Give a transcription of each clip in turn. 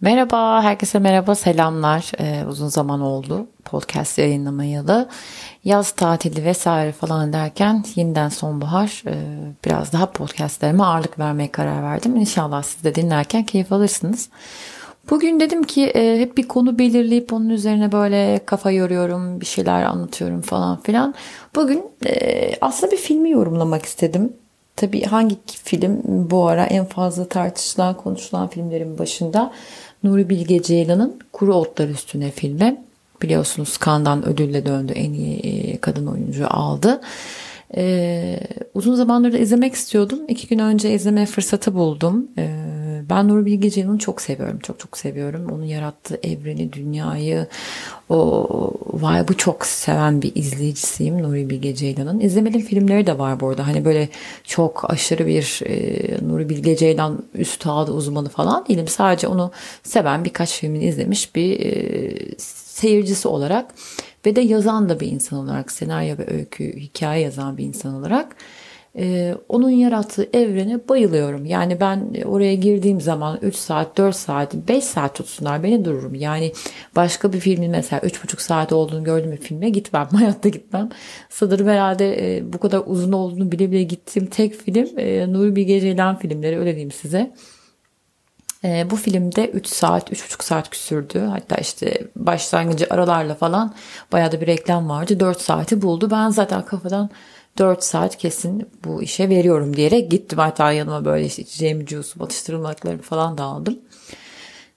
Merhaba, herkese merhaba, selamlar. Ee, uzun zaman oldu podcast yayınlamayalı. Yaz tatili vesaire falan derken yeniden sonbahar e, biraz daha podcastlerime ağırlık vermeye karar verdim. İnşallah siz de dinlerken keyif alırsınız. Bugün dedim ki e, hep bir konu belirleyip onun üzerine böyle kafa yoruyorum, bir şeyler anlatıyorum falan filan. Bugün e, aslında bir filmi yorumlamak istedim. Tabii hangi film bu ara en fazla tartışılan, konuşulan filmlerin başında Nuri Bilge Ceylan'ın Kuru Otlar Üstüne filmi. Biliyorsunuz Kandan ödülle döndü en iyi e, kadın oyuncu aldı. Ee, uzun zamandır da izlemek istiyordum. İki gün önce izleme fırsatı buldum. Ee, ben Nuri Bilge Ceylan'ı çok seviyorum. Çok çok seviyorum. Onun yarattığı evreni, dünyayı, o vibe'ı çok seven bir izleyicisiyim Nuri Bilge Ceylan'ın. İzlemediğim filmleri de var bu arada. Hani böyle çok aşırı bir e, Nuri Bilge Ceylan üstadı, uzmanı falan değilim. Sadece onu seven birkaç filmini izlemiş bir e, seyircisi olarak ve de yazan da bir insan olarak, senaryo ve öykü, hikaye yazan bir insan olarak ee, onun yarattığı evrene bayılıyorum. Yani ben oraya girdiğim zaman 3 saat, 4 saat, 5 saat tutsunlar beni dururum. Yani başka bir filmin mesela 3,5 saat olduğunu gördüğüm bir filme gitmem. Hayatta gitmem. Sanırım herhalde e, bu kadar uzun olduğunu bile bile gittiğim tek film e, Nuri Bilge Ceylan filmleri öyle diyeyim size. E, bu filmde 3 saat, 3,5 saat küsürdü. Hatta işte başlangıcı aralarla falan bayağı da bir reklam vardı. 4 saati buldu. Ben zaten kafadan 4 saat kesin bu işe veriyorum diyerek gittim. Hatta yanıma böyle işte içeceğim juice, atıştırmalıklarımı falan da aldım.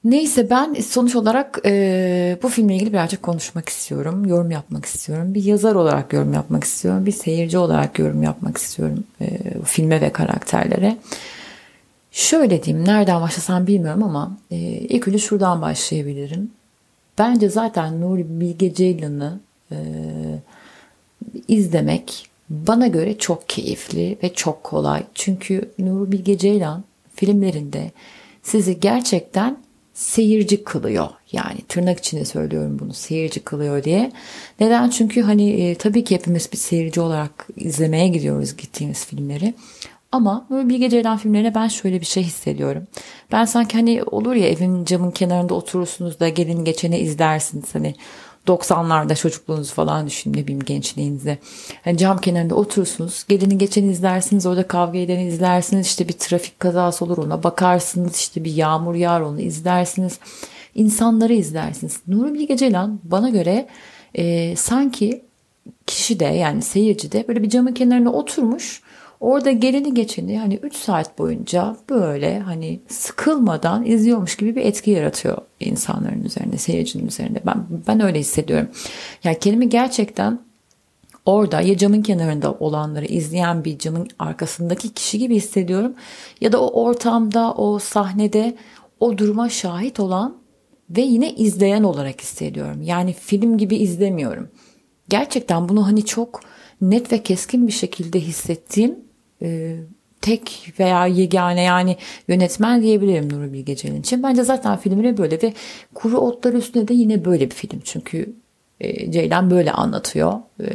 Neyse ben sonuç olarak e, bu filmle ilgili birazcık konuşmak istiyorum. Yorum yapmak istiyorum. Bir yazar olarak yorum yapmak istiyorum. Bir seyirci olarak yorum yapmak istiyorum e, filme ve karakterlere. Şöyle diyeyim nereden başlasam bilmiyorum ama e, ilk önce şuradan başlayabilirim. Bence zaten Nuri Bilge Ceylan'ı e, izlemek bana göre çok keyifli ve çok kolay. Çünkü Nuri Bilge Ceylan filmlerinde sizi gerçekten seyirci kılıyor. Yani tırnak içinde söylüyorum bunu seyirci kılıyor diye. Neden? Çünkü hani e, tabii ki hepimiz bir seyirci olarak izlemeye gidiyoruz gittiğimiz filmleri. Ama böyle Bilge Ceylan filmlerine ben şöyle bir şey hissediyorum. Ben sanki hani olur ya evin camın kenarında oturursunuz da gelin geçeni izlersiniz. Hani 90'larda çocukluğunuzu falan düşünün ne bileyim gençliğinizde. Yani cam kenarında oturursunuz. Gelini geçeni izlersiniz. Orada kavga edeni izlersiniz. işte bir trafik kazası olur ona bakarsınız. işte bir yağmur yağar onu izlersiniz. İnsanları izlersiniz. Nuri Bilge Ceylan bana göre e, sanki kişi de yani seyirci de böyle bir camın kenarına oturmuş Orada geleni geçeni hani 3 saat boyunca böyle hani sıkılmadan izliyormuş gibi bir etki yaratıyor insanların üzerinde, seyircinin üzerinde. Ben ben öyle hissediyorum. Yani kelime gerçekten orada ya camın kenarında olanları izleyen bir camın arkasındaki kişi gibi hissediyorum ya da o ortamda, o sahnede o duruma şahit olan ve yine izleyen olarak hissediyorum. Yani film gibi izlemiyorum. Gerçekten bunu hani çok net ve keskin bir şekilde hissettiğim e, tek veya yegane yani yönetmen diyebilirim Nuri Bilge Ceylan için. Bence zaten filmine böyle ve Kuru Otlar Üstüne de yine böyle bir film. Çünkü e, Ceylan böyle anlatıyor e,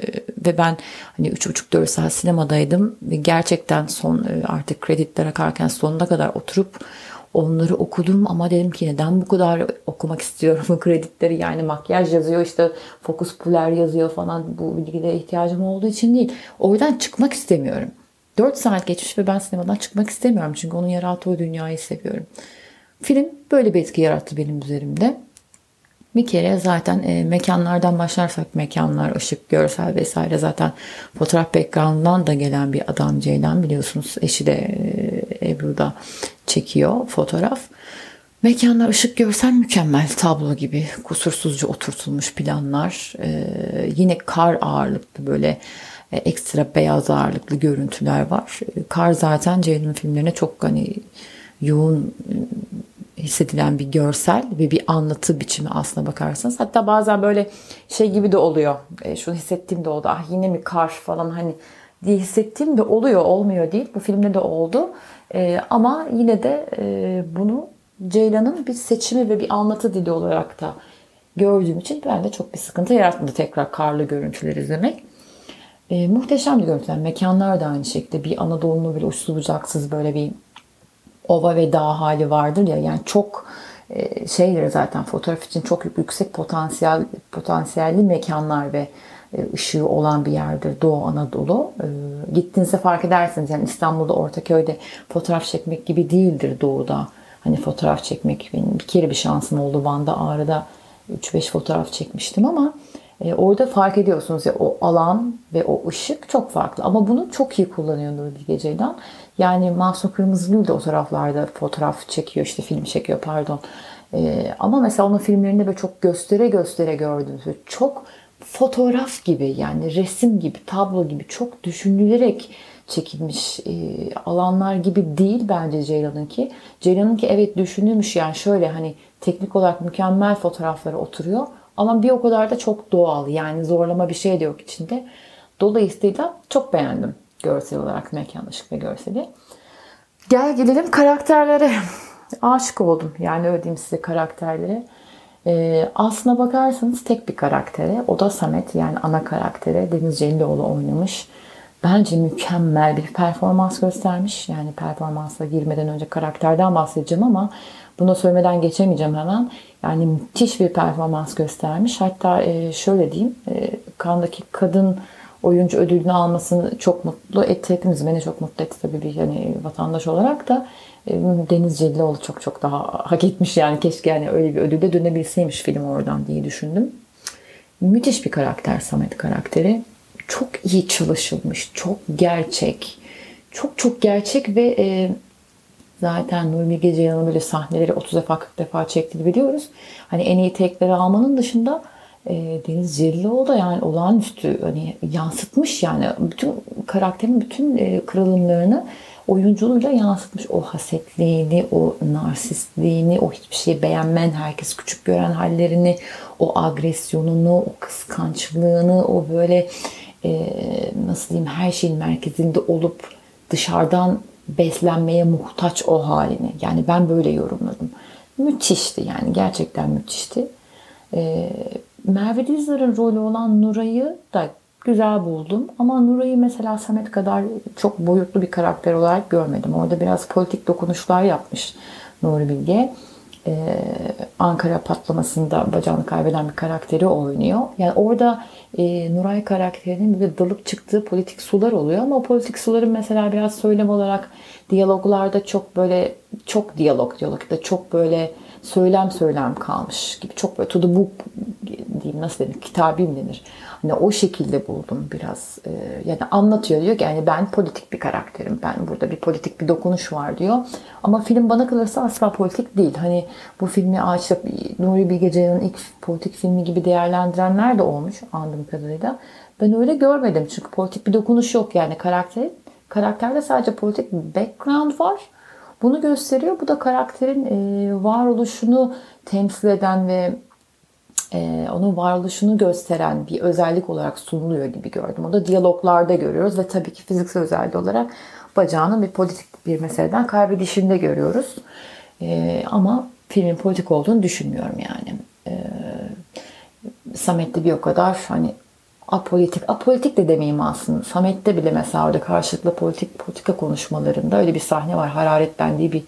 ve ben hani 3,5-4 saat sinemadaydım ve gerçekten son artık kreditler akarken sonuna kadar oturup onları okudum ama dedim ki neden bu kadar okumak istiyorum bu kreditleri yani makyaj yazıyor işte fokus puler yazıyor falan bu bilgilere ihtiyacım olduğu için değil. Oradan çıkmak istemiyorum. 4 saat geçmiş ve ben sinemadan çıkmak istemiyorum. Çünkü onun yarattığı dünyayı seviyorum. Film böyle bir etki yarattı benim üzerimde. Bir kere zaten e, mekanlardan başlarsak mekanlar, ışık, görsel vesaire zaten fotoğraf background'dan da gelen bir adam Ceylan biliyorsunuz. Eşi de e, Ebru da çekiyor fotoğraf. Mekanlar, ışık, görsel mükemmel tablo gibi kusursuzca oturtulmuş planlar. E, yine kar ağırlıklı böyle ekstra beyaz ağırlıklı görüntüler var. E, kar zaten Ceylan'ın filmlerine çok hani yoğun e, hissedilen bir görsel ve bir anlatı biçimi aslına bakarsanız. Hatta bazen böyle şey gibi de oluyor. E, şunu hissettiğim de oldu. Ah yine mi kar falan hani diye hissettiğim de oluyor olmuyor değil. Bu filmde de oldu. E, ama yine de e, bunu Ceylan'ın bir seçimi ve bir anlatı dili olarak da gördüğüm için ben de çok bir sıkıntı yaratmadı tekrar karlı görüntüler izlemek. E, muhteşem bir görüntüler. Mekanlar da aynı şekilde. Bir Anadolu'nun böyle uçsuz bucaksız böyle bir ova ve dağ hali vardır ya. Yani çok e, şeyleri zaten fotoğraf için çok yüksek potansiyel potansiyelli mekanlar ve e, ışığı olan bir yerdir Doğu Anadolu. E, gittiğinizde fark edersiniz yani İstanbul'da Ortaköy'de fotoğraf çekmek gibi değildir Doğu'da. Hani fotoğraf çekmek bir kere bir şansım oldu Van'da Ağrı'da 3-5 fotoğraf çekmiştim ama e, orada fark ediyorsunuz ya o alan ve o ışık çok farklı. Ama bunu çok iyi kullanıyor Nuri Bilge Ceylan. Yani Mahsun Kırmızıgül de o taraflarda fotoğraf çekiyor işte film çekiyor pardon. E, ama mesela onun filmlerinde böyle çok göstere göstere gördüğünüz çok fotoğraf gibi yani resim gibi tablo gibi çok düşünülerek çekilmiş e, alanlar gibi değil bence Ceylan'ınki. Ceylan'ınki evet düşünülmüş yani şöyle hani teknik olarak mükemmel fotoğraflara oturuyor ama bir o kadar da çok doğal yani zorlama bir şey de yok içinde. Dolayısıyla çok beğendim görsel olarak mekan ışık ve görseli. Gel gelelim karakterlere. Aşık oldum yani öyle size karakterlere. Ee, aslına bakarsanız tek bir karaktere. O da Samet yani ana karaktere. Deniz Cellioğlu oynamış. Bence mükemmel bir performans göstermiş. Yani performansa girmeden önce karakterden bahsedeceğim ama bunu söylemeden geçemeyeceğim hemen. Yani müthiş bir performans göstermiş. Hatta e, şöyle diyeyim. E, Kandaki kadın oyuncu ödülünü almasını çok mutlu etti. Hepimiz beni çok mutlu etti tabii bir yani vatandaş olarak da. E, Deniz Cellioğlu çok çok daha hak etmiş yani keşke yani öyle bir ödülde dönebilseymiş film oradan diye düşündüm. Müthiş bir karakter Samet karakteri. Çok iyi çalışılmış, çok gerçek. Çok çok gerçek ve zaten Nuri Bilge Ceylan'ın böyle sahneleri 30 defa 40 defa çektiğini biliyoruz. Hani en iyi tekleri almanın dışında e, Deniz Cellioğlu da yani olağanüstü hani yansıtmış yani bütün karakterin bütün e, kırılımlarını oyunculuğuyla yansıtmış o hasetliğini, o narsistliğini, o hiçbir şeyi beğenmen, herkes küçük gören hallerini, o agresyonunu, o kıskançlığını, o böyle e, nasıl diyeyim her şeyin merkezinde olup dışarıdan beslenmeye muhtaç o halini. Yani ben böyle yorumladım. Müthişti yani gerçekten müthişti. E, Merve Dizdar'ın rolü olan Nuray'ı da güzel buldum. Ama Nuray'ı mesela Samet kadar çok boyutlu bir karakter olarak görmedim. Orada biraz politik dokunuşlar yapmış Nuri Bilge. Ee, Ankara patlamasında bacağını kaybeden bir karakteri oynuyor. Yani orada e, Nuray karakterinin bir dalıp çıktığı politik sular oluyor ama o politik suların mesela biraz söylem olarak diyaloglarda çok böyle çok diyalog diyalogda çok böyle söylem söylem kalmış gibi çok böyle to the book diyeyim nasıl denir kitabi mi denir Hani o şekilde buldum biraz. E, yani anlatıyor diyor ki yani ben politik bir karakterim. Ben burada bir politik bir dokunuş var diyor. Ama film bana kalırsa asla politik değil. Hani bu filmi açıp Nuri Bilge Ceylan'ın ilk politik filmi gibi değerlendirenler de olmuş anladığım kadarıyla. Ben öyle görmedim çünkü politik bir dokunuş yok yani karakter. Karakterde sadece politik background var. Bunu gösteriyor. Bu da karakterin e, varoluşunu temsil eden ve e, onun varoluşunu gösteren bir özellik olarak sunuluyor gibi gördüm. O da diyaloglarda görüyoruz ve tabii ki fiziksel özelliği olarak bacağının bir politik bir meseleden kaybedişinde görüyoruz. E, ama filmin politik olduğunu düşünmüyorum yani. E, Samet'te bir o kadar hani apolitik, apolitik de demeyeyim aslında. Samet'te bile mesela orada karşılıklı politik politika konuşmalarında öyle bir sahne var. Hararet dendiği bir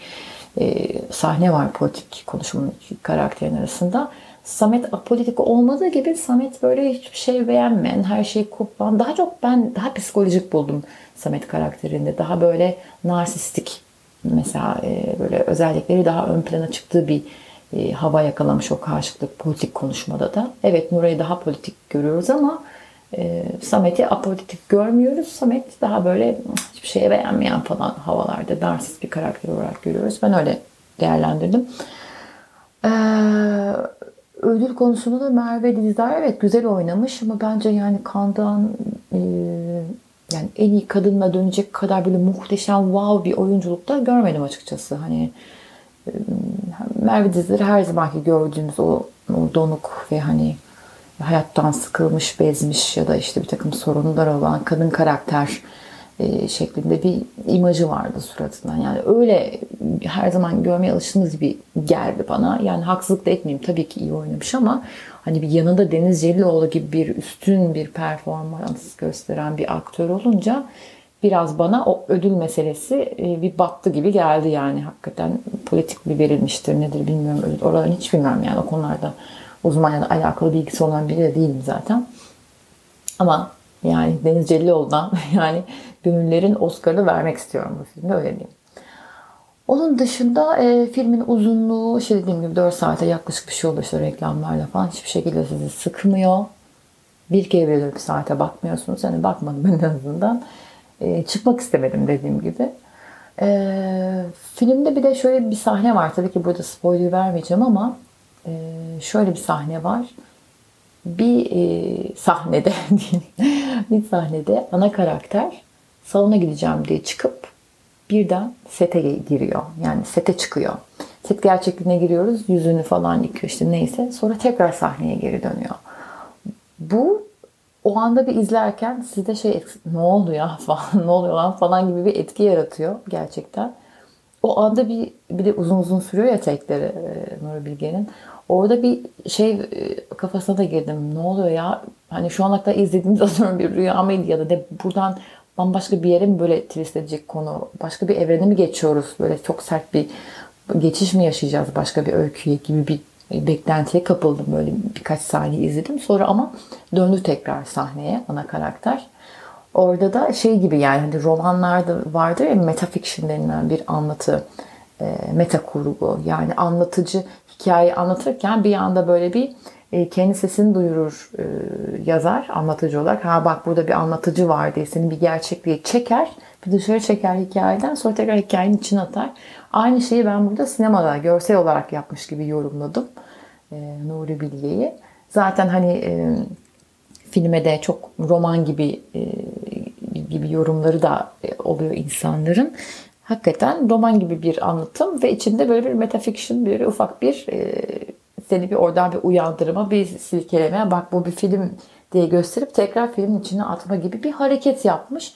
e, sahne var politik konuşmanın karakterin arasında. Samet apolitik olmadığı gibi Samet böyle hiçbir şey beğenmeyen, her şeyi kullan. Daha çok ben daha psikolojik buldum Samet karakterinde. Daha böyle narsistik mesela e, böyle özellikleri daha ön plana çıktığı bir e, hava yakalamış o karşılıklı politik konuşmada da. Evet Nuray'ı daha politik görüyoruz ama e, Samet'i apolitik görmüyoruz. Samet daha böyle hiçbir şeye beğenmeyen falan havalarda narsist bir karakter olarak görüyoruz. Ben öyle değerlendirdim. Eee ödül konusunda da Merve Dizdar evet güzel oynamış ama bence yani Kandan e, yani en iyi kadınla dönecek kadar böyle muhteşem wow bir oyunculukta görmedim açıkçası. Hani e, Merve Dizdar her zamanki gördüğümüz o, o donuk ve hani hayattan sıkılmış, bezmiş ya da işte bir takım sorunlar olan kadın karakter e, şeklinde bir imajı vardı suratından. Yani öyle her zaman görmeye alıştığımız gibi geldi bana. Yani haksızlık da etmeyeyim tabii ki iyi oynamış ama hani bir yanında Deniz Celilioğlu gibi bir üstün bir performans gösteren bir aktör olunca biraz bana o ödül meselesi e, bir battı gibi geldi yani hakikaten politik bir verilmiştir nedir bilmiyorum oralarını hiç bilmiyorum yani o konularda uzman ya da alakalı bilgisi olan biri de değilim zaten ama yani Deniz Cellioğlu'dan yani gönüllerin Oscar'ını vermek istiyorum bu filmde öyle diyeyim. Onun dışında e, filmin uzunluğu işte dediğim gibi 4 saate yaklaşık bir şey oluyor işte reklamlarla falan hiçbir şekilde sizi sıkmıyor. Bir kere bile bir saate bakmıyorsunuz. Yani bakmadım en azından. E, çıkmak istemedim dediğim gibi. E, filmde bir de şöyle bir sahne var. Tabii ki burada spoiler vermeyeceğim ama e, şöyle bir sahne var. Bir e, sahnede bir sahnede ana karakter salona gideceğim diye çıkıp birden sete giriyor. Yani sete çıkıyor. Set gerçekliğine giriyoruz. Yüzünü falan yıkıyor işte neyse. Sonra tekrar sahneye geri dönüyor. Bu o anda bir izlerken sizde şey ne oluyor ya falan ne oluyor lan falan gibi bir etki yaratıyor gerçekten. O anda bir bir de uzun uzun sürüyor ya tekleri e, Nuri Bilge'nin. Orada bir şey e, kafasına da girdim. Ne oluyor ya? Hani şu ana kadar izlediğimiz atıyorum bir rüya mıydı ya da de buradan bambaşka bir yere mi böyle twist edecek konu? Başka bir evrene mi geçiyoruz? Böyle çok sert bir geçiş mi yaşayacağız başka bir öyküye gibi bir beklentiye kapıldım. Böyle birkaç saniye izledim. Sonra ama döndü tekrar sahneye ana karakter. Orada da şey gibi yani hani romanlarda vardır ya metafiction denilen bir anlatı, e, meta kurgu. Yani anlatıcı hikayeyi anlatırken bir anda böyle bir e, kendi sesini duyurur e, yazar anlatıcı olarak. Ha bak burada bir anlatıcı var diye seni bir gerçekliğe çeker. Bir dışarı çeker hikayeden sonra tekrar hikayenin içine atar. Aynı şeyi ben burada sinemada görsel olarak yapmış gibi yorumladım. E, Nuri Bilge'yi. Zaten hani e, filme de çok roman gibi e, gibi yorumları da e, oluyor insanların. Hakikaten roman gibi bir anlatım ve içinde böyle bir metafiction, bir ufak bir e, seni bir oradan bir uyandırma, bir silkeleme, bak bu bir film diye gösterip tekrar filmin içine atma gibi bir hareket yapmış.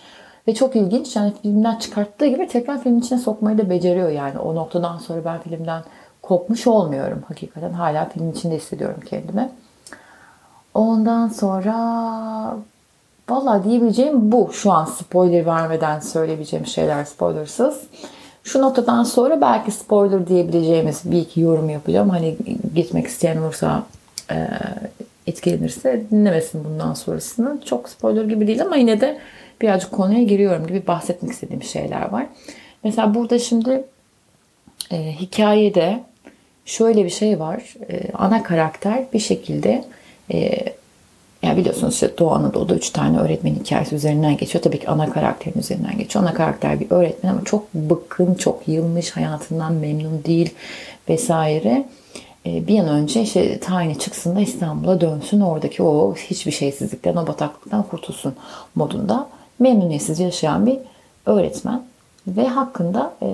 Ve çok ilginç yani filmden çıkarttığı gibi tekrar filmin içine sokmayı da beceriyor yani. O noktadan sonra ben filmden kopmuş olmuyorum hakikaten. Hala filmin içinde hissediyorum kendimi. Ondan sonra valla diyebileceğim bu. Şu an spoiler vermeden söyleyebileceğim şeyler spoilersız. Şu noktadan sonra belki spoiler diyebileceğimiz bir iki yorum yapacağım. Hani gitmek isteyen olursa e, etkilenirse dinlemesin bundan sonrasını. Çok spoiler gibi değil ama yine de birazcık konuya giriyorum gibi bahsetmek istediğim şeyler var. Mesela burada şimdi e, hikayede şöyle bir şey var. E, ana karakter bir şekilde e, yani biliyorsunuz işte Doğu Anadolu'da üç tane öğretmen hikayesi üzerinden geçiyor. Tabii ki ana karakterin üzerinden geçiyor. Ana karakter bir öğretmen ama çok bıkkın, çok yılmış, hayatından memnun değil vesaire. Ee, bir an önce işte tayini çıksın da İstanbul'a dönsün. Oradaki o hiçbir şeysizlikten, o bataklıktan kurtulsun modunda memnuniyetsiz yaşayan bir öğretmen. Ve hakkında e,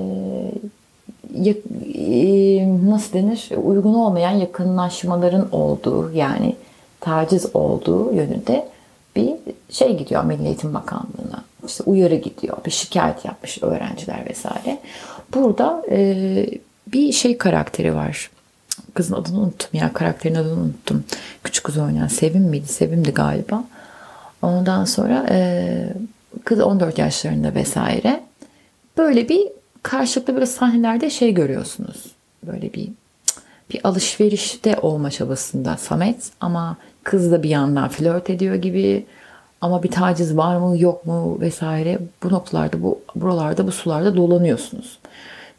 e, nasıl denir uygun olmayan yakınlaşmaların olduğu yani taciz olduğu yönünde bir şey gidiyor Milli Eğitim Bakanlığı'na. İşte uyarı gidiyor. Bir şikayet yapmış öğrenciler vesaire. Burada e, bir şey karakteri var. Kızın adını unuttum ya. Karakterin adını unuttum. Küçük kız oynayan Sevim miydi? Sevim'di galiba. Ondan sonra e, kız 14 yaşlarında vesaire. Böyle bir karşılıklı böyle sahnelerde şey görüyorsunuz. Böyle bir bir alışverişte olma çabasında Samet ama kız da bir yandan flört ediyor gibi ama bir taciz var mı yok mu vesaire bu noktalarda bu buralarda bu sularda dolanıyorsunuz.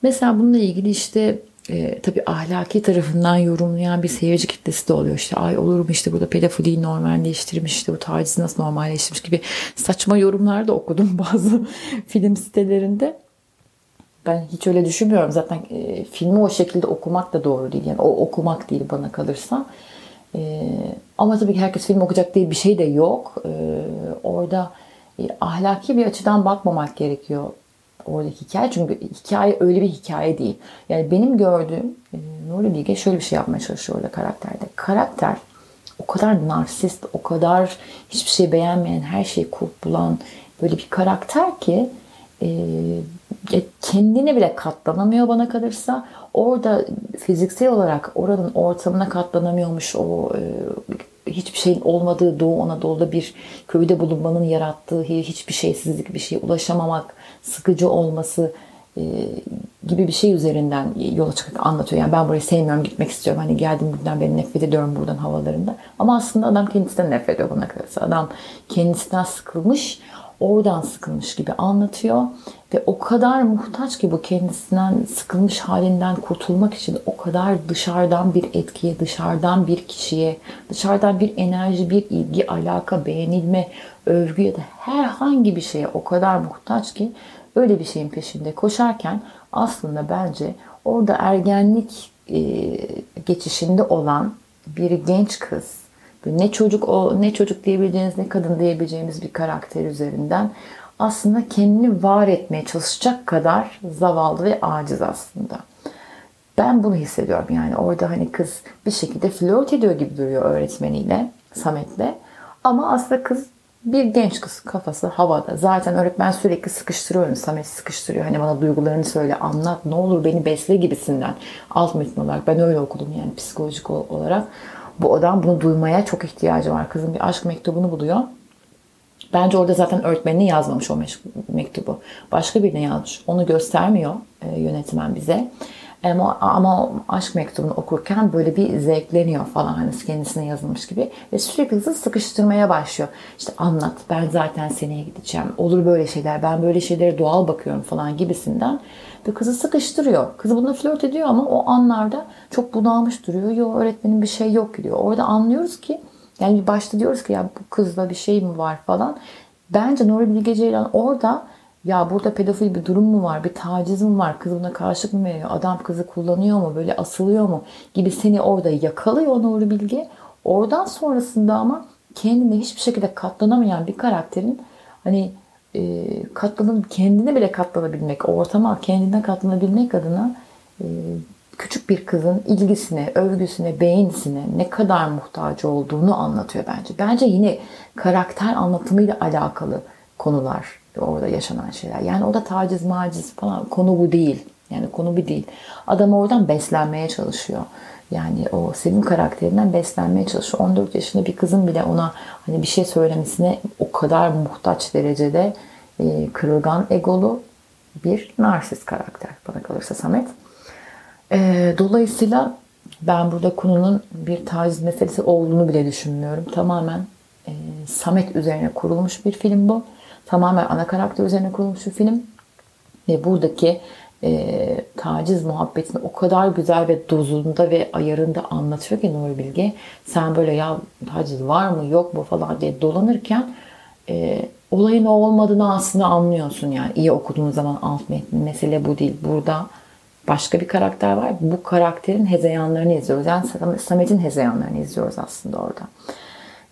Mesela bununla ilgili işte e, tabii ahlaki tarafından yorumlayan bir seyirci kitlesi de oluyor. İşte ay olur mu işte burada pedofiliyi normalleştirmiş işte bu tacizi nasıl normalleştirmiş gibi saçma yorumlar da okudum bazı film sitelerinde. Ben hiç öyle düşünmüyorum. Zaten e, filmi o şekilde okumak da doğru değil. Yani o okumak değil bana kalırsa. E, ama tabii ki herkes film okuyacak diye bir şey de yok. E, orada e, ahlaki bir açıdan bakmamak gerekiyor oradaki hikaye. Çünkü hikaye öyle bir hikaye değil. Yani benim gördüğüm e, Nuri Bilge şöyle bir şey yapmaya çalışıyor orada karakterde. Karakter o kadar narsist, o kadar hiçbir şey beğenmeyen, her şeyi kulp bulan böyle bir karakter ki e, kendine bile katlanamıyor bana kalırsa. Orada fiziksel olarak oranın ortamına katlanamıyormuş o e, hiçbir şeyin olmadığı Doğu Anadolu'da bir köyde bulunmanın yarattığı hiçbir şeysizlik, bir şeye ulaşamamak, sıkıcı olması e, gibi bir şey üzerinden yola çıkarak anlatıyor. Yani ben burayı sevmiyorum, gitmek istiyorum. Hani geldim buradan beni nefret ediyorum buradan havalarında. Ama aslında adam kendisinden nefret ediyor bana kalırsa. Adam kendisinden sıkılmış oradan sıkılmış gibi anlatıyor ve o kadar muhtaç ki bu kendisinden sıkılmış halinden kurtulmak için o kadar dışarıdan bir etkiye, dışarıdan bir kişiye, dışarıdan bir enerji, bir ilgi, alaka, beğenilme, övgü ya da herhangi bir şeye o kadar muhtaç ki öyle bir şeyin peşinde koşarken aslında bence orada ergenlik e, geçişinde olan bir genç kız ne çocuk o ne çocuk diyebileceğiniz ne kadın diyebileceğimiz bir karakter üzerinden aslında kendini var etmeye çalışacak kadar zavallı ve aciz aslında. Ben bunu hissediyorum yani orada hani kız bir şekilde flört ediyor gibi duruyor öğretmeniyle, Samet'le. Ama aslında kız bir genç kız kafası havada. Zaten öğretmen sürekli sıkıştırıyor Samet sıkıştırıyor. Hani bana duygularını söyle, anlat, ne olur beni besle gibisinden. Alt metin olarak ben öyle okudum yani psikolojik olarak. Bu adam bunu duymaya çok ihtiyacı var. Kızın bir aşk mektubunu buluyor. Bence orada zaten öğretmenine yazmamış o mektubu. Başka birine yazmış. Onu göstermiyor e, yönetmen bize. Ama, ama aşk mektubunu okurken böyle bir zevkleniyor falan hani kendisine yazılmış gibi ve sürekli hızlı sıkıştırmaya başlıyor. İşte anlat ben zaten seneye gideceğim. Olur böyle şeyler ben böyle şeylere doğal bakıyorum falan gibisinden ve kızı sıkıştırıyor. Kızı bununla flört ediyor ama o anlarda çok bunalmış duruyor. Yok öğretmenin bir şey yok diyor. Orada anlıyoruz ki yani başta diyoruz ki ya bu kızla bir şey mi var? falan. Bence Nuri Bilge Ceylan orada ya burada pedofil bir durum mu var, bir taciz mi var, kız buna karşılık mı veriyor, adam kızı kullanıyor mu, böyle asılıyor mu? gibi seni orada yakalıyor Nuri Bilge. Oradan sonrasında ama kendine hiçbir şekilde katlanamayan bir karakterin hani e, katlanıp kendine bile katlanabilmek, ortama kendine katlanabilmek adına e, küçük bir kızın ilgisine, övgüsüne, beğenisine ne kadar muhtaç olduğunu anlatıyor bence. Bence yine karakter anlatımıyla alakalı konular orada yaşanan şeyler. Yani o da taciz maciz falan konu bu değil. Yani konu bu değil. Adam oradan beslenmeye çalışıyor. Yani o Sevim karakterinden beslenmeye çalışıyor. 14 yaşında bir kızın bile ona hani bir şey söylemesine o kadar muhtaç derecede e, kırılgan egolu bir narsist karakter bana kalırsa Samet. E, dolayısıyla ben burada konunun bir taciz meselesi olduğunu bile düşünmüyorum. Tamamen e, Samet üzerine kurulmuş bir film bu. Tamamen ana karakter üzerine kurulmuş bir film. Ve buradaki e, taciz muhabbetini o kadar güzel ve dozunda ve ayarında anlatıyor ki Nuri Bilge. Sen böyle ya taciz var mı yok mu falan diye dolanırken e, olayın o olmadığını aslında anlıyorsun yani. iyi okuduğun zaman alt metni. Mesele bu değil. Burada başka bir karakter var. Bu karakterin hezeyanlarını izliyoruz. Yani Samet'in hezeyanlarını izliyoruz aslında orada.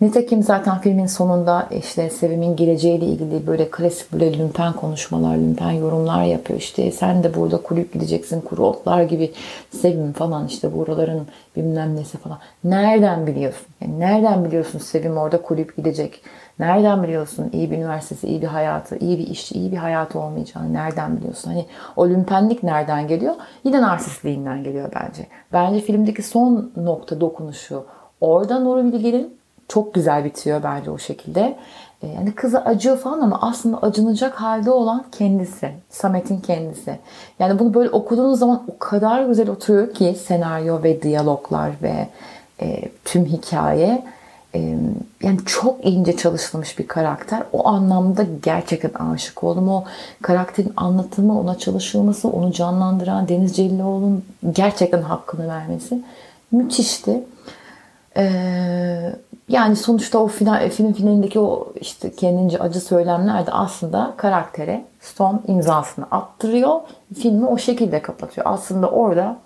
Nitekim zaten filmin sonunda işte Sevim'in geleceğiyle ilgili böyle klasik böyle lümpen konuşmalar, lümpen yorumlar yapıyor. İşte sen de burada kulüp gideceksin, kuru otlar gibi Sevim falan işte buraların bilmem nesi falan. Nereden biliyorsun? Yani nereden biliyorsun Sevim orada kulüp gidecek? Nereden biliyorsun iyi bir üniversitesi, iyi bir hayatı, iyi bir işçi, iyi bir hayatı olmayacağını nereden biliyorsun? Hani o lümpenlik nereden geliyor? Yine narsistliğinden geliyor bence. Bence filmdeki son nokta dokunuşu orada Nuri Bilge'nin çok güzel bitiyor bence o şekilde. E, yani kızı acıyor falan ama aslında acınacak halde olan kendisi. Samet'in kendisi. Yani bunu böyle okuduğunuz zaman o kadar güzel oturuyor ki senaryo ve diyaloglar ve e, tüm hikaye. E, yani çok ince çalışılmış bir karakter. O anlamda gerçekten aşık oldum. O karakterin anlatımı, ona çalışılması, onu canlandıran Deniz Celiloğlu'nun gerçekten hakkını vermesi müthişti. Yani sonuçta o final, film finalindeki o işte kendince acı söylemler de aslında karaktere son imzasını attırıyor. Filmi o şekilde kapatıyor. Aslında orada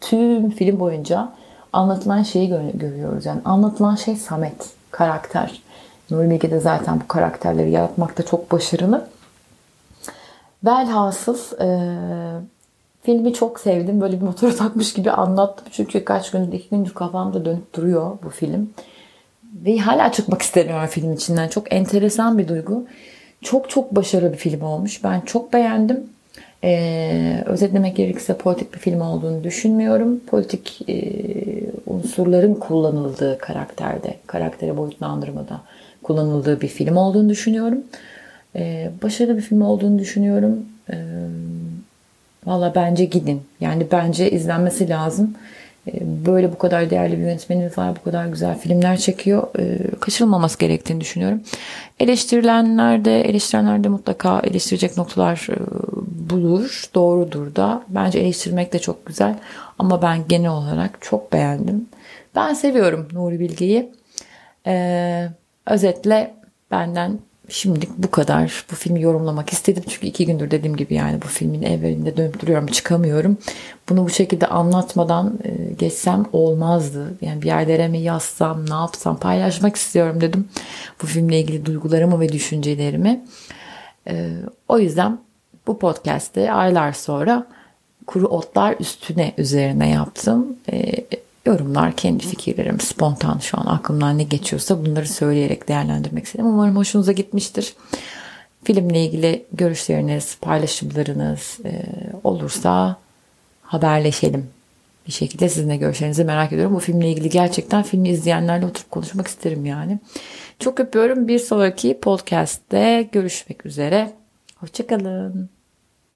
tüm film boyunca anlatılan şeyi görüyoruz. Yani anlatılan şey Samet, karakter. Nuri Bilge de zaten bu karakterleri yaratmakta çok başarılı. Velhasıl e, filmi çok sevdim. Böyle bir motora takmış gibi anlattım. Çünkü kaç gündür, iki gündür kafamda dönüp duruyor bu film. Ve hala çıkmak istemiyorum film içinden. Çok enteresan bir duygu. Çok çok başarılı bir film olmuş. Ben çok beğendim. Ee, özetlemek gerekirse politik bir film olduğunu düşünmüyorum. Politik e, unsurların kullanıldığı karakterde, karaktere boyutlandırmada kullanıldığı bir film olduğunu düşünüyorum. Ee, başarılı bir film olduğunu düşünüyorum. Ee, Valla bence gidin. Yani bence izlenmesi lazım. Ee, böyle bu kadar değerli bir yönetmenimiz var. Bu kadar güzel filmler çekiyor. Ee, kaçırılmaması gerektiğini düşünüyorum. Eleştirilenler de, eleştirenler de mutlaka eleştirecek noktalar e, bulur. Doğrudur da. Bence eleştirmek de çok güzel. Ama ben genel olarak çok beğendim. Ben seviyorum Nuri Bilge'yi. Ee, özetle benden Şimdilik bu kadar. Bu filmi yorumlamak istedim. Çünkü iki gündür dediğim gibi yani bu filmin evvelinde dönüp duruyorum. Çıkamıyorum. Bunu bu şekilde anlatmadan e, geçsem olmazdı. Yani bir yerlere mi yazsam, ne yapsam paylaşmak istiyorum dedim. Bu filmle ilgili duygularımı ve düşüncelerimi. E, o yüzden bu podcast'te aylar sonra kuru otlar üstüne üzerine yaptım. E, yorumlar, kendi fikirlerim, spontan şu an aklımdan ne geçiyorsa bunları söyleyerek değerlendirmek istedim. Umarım hoşunuza gitmiştir. Filmle ilgili görüşleriniz, paylaşımlarınız e, olursa haberleşelim. Bir şekilde sizinle görüşlerinizi merak ediyorum. Bu filmle ilgili gerçekten filmi izleyenlerle oturup konuşmak isterim yani. Çok öpüyorum. Bir sonraki podcast'te görüşmek üzere. Hoşçakalın.